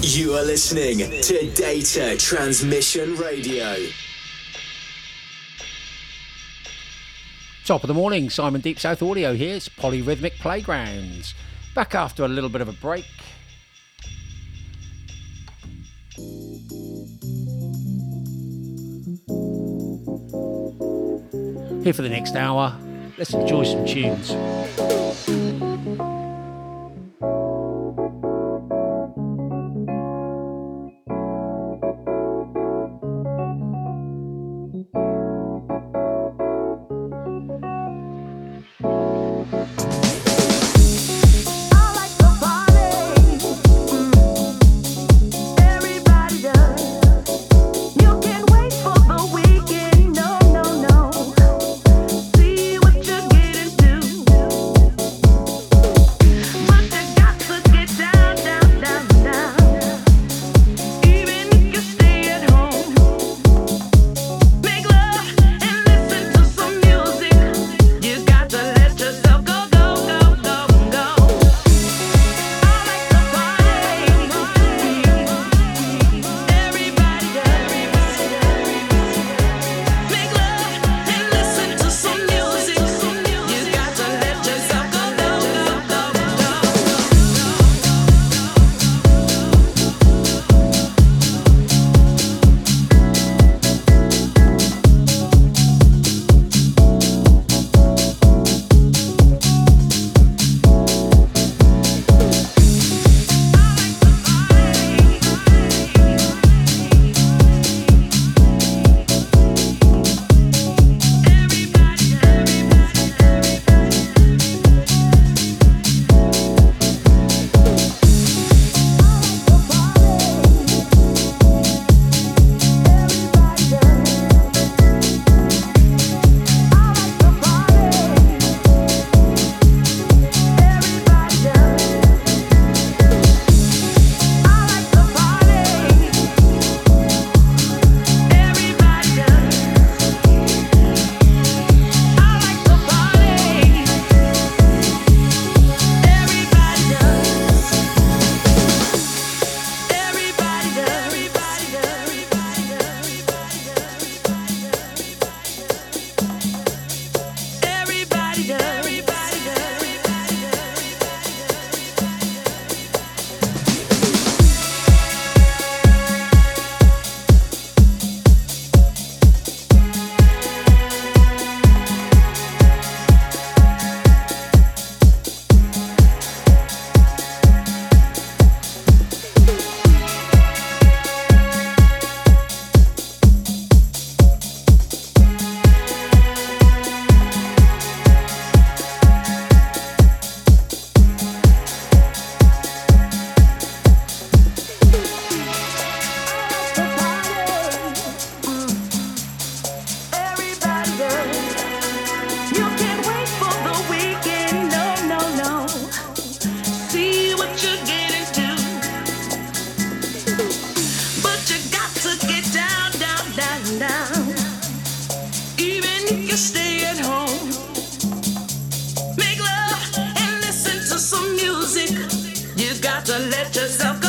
You are listening to Data Transmission Radio. Top of the morning, Simon Deep South Audio here. It's Polyrhythmic Playgrounds. Back after a little bit of a break. Here for the next hour. Let's enjoy some tunes. to let yourself go.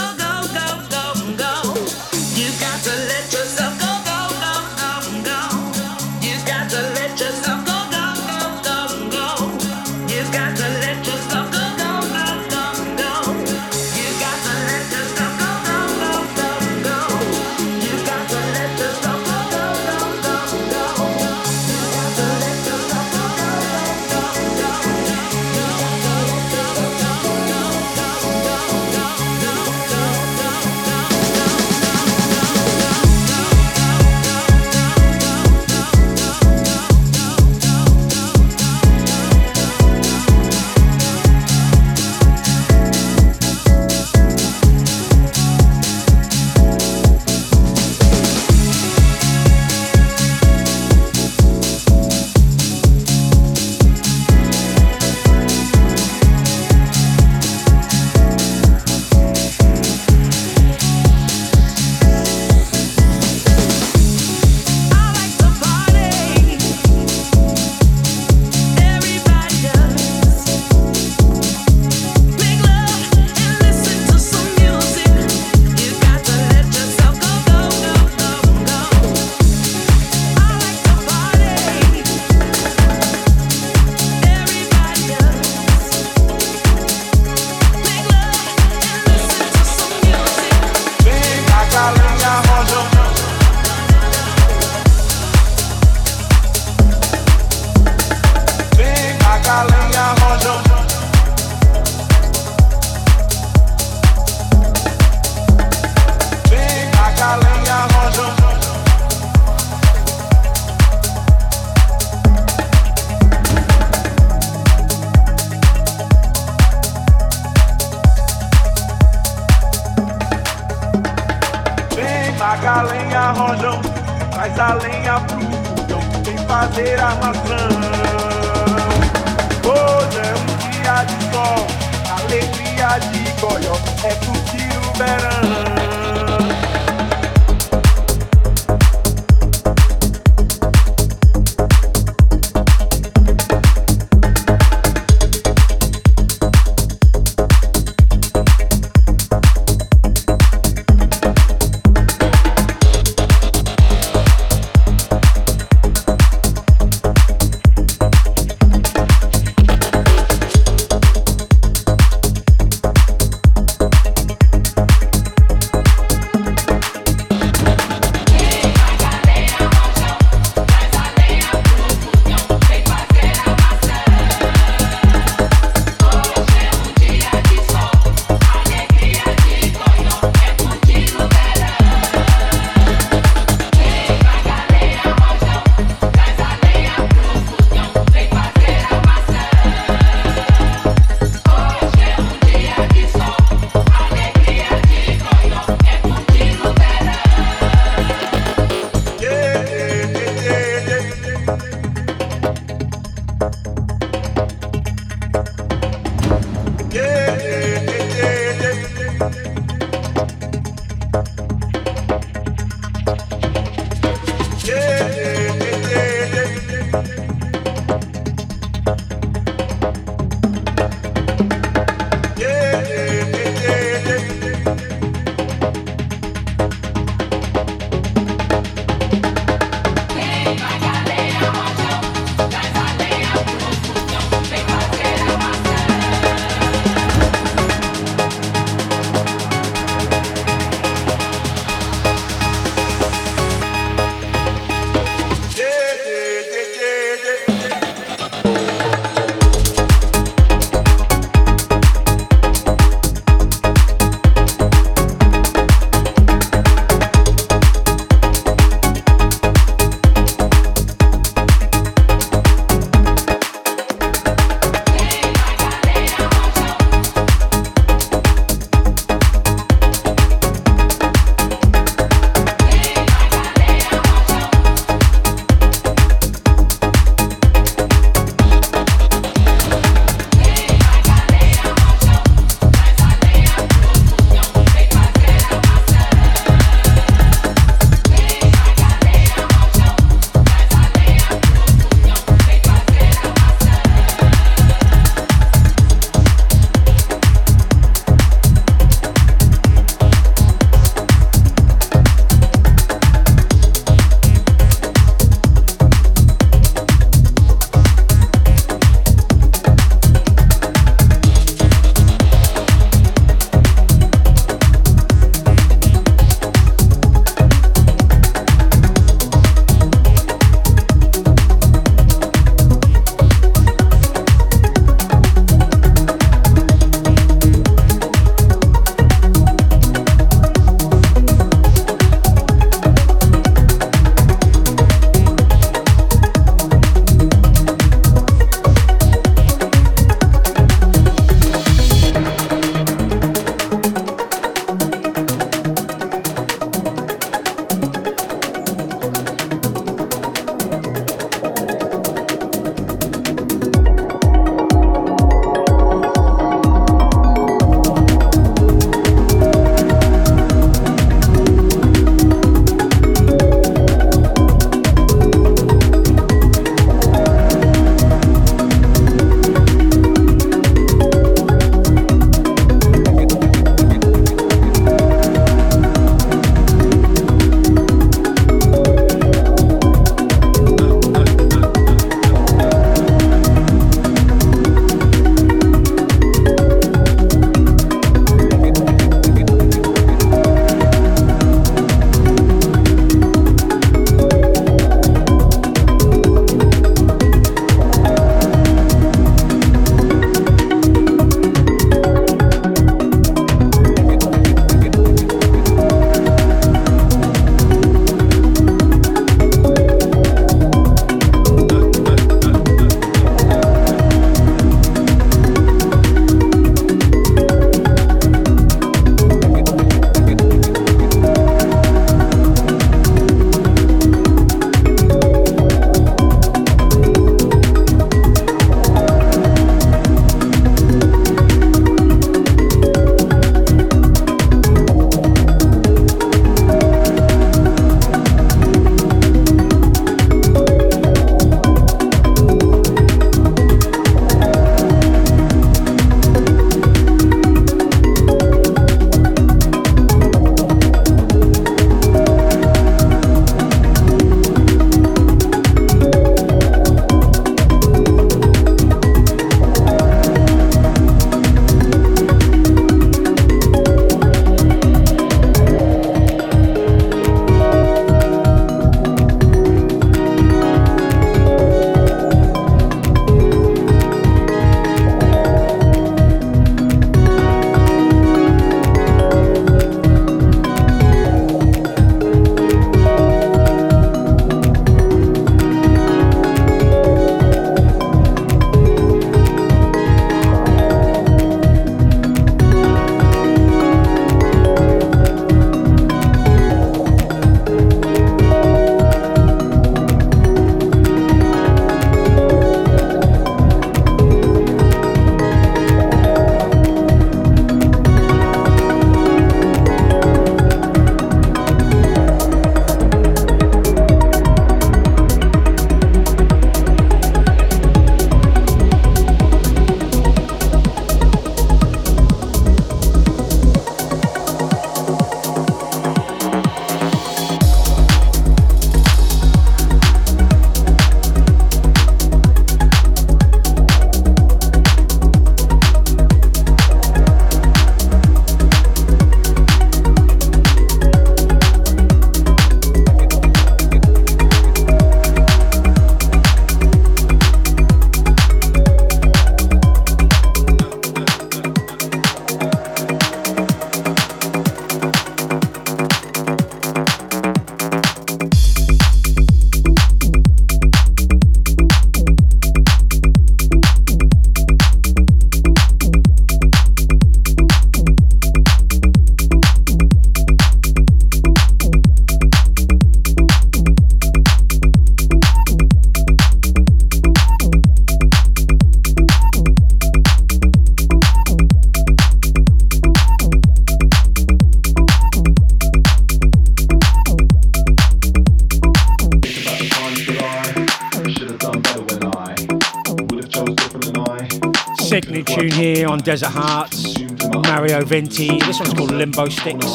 Desert Hearts. Mario Vinti. This one's called Limbo Sticks.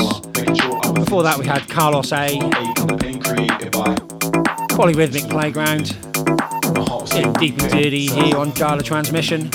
Before that, we had Carlos A. Polyrhythmic Playground. Getting deep and dirty here on Data Transmission.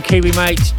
Kiwi mate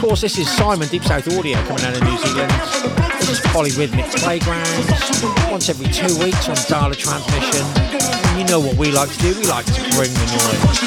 course, this is Simon Deep South Audio coming out of New Zealand. This is Polyrhythmic Playgrounds, once every two weeks on Data Transmission. And you know what we like to do, we like to bring the noise.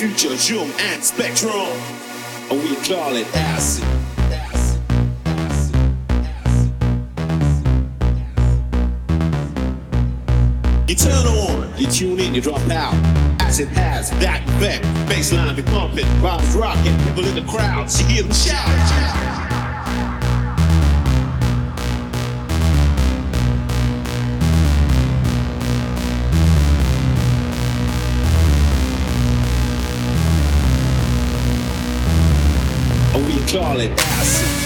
Future zoom and spectrum. And we call it acid. You turn on, you tune in, you drop out. Acid has that effect. Baseline be pumping, vibes rocking, people in the crowd, you hear them shout. Call it acid.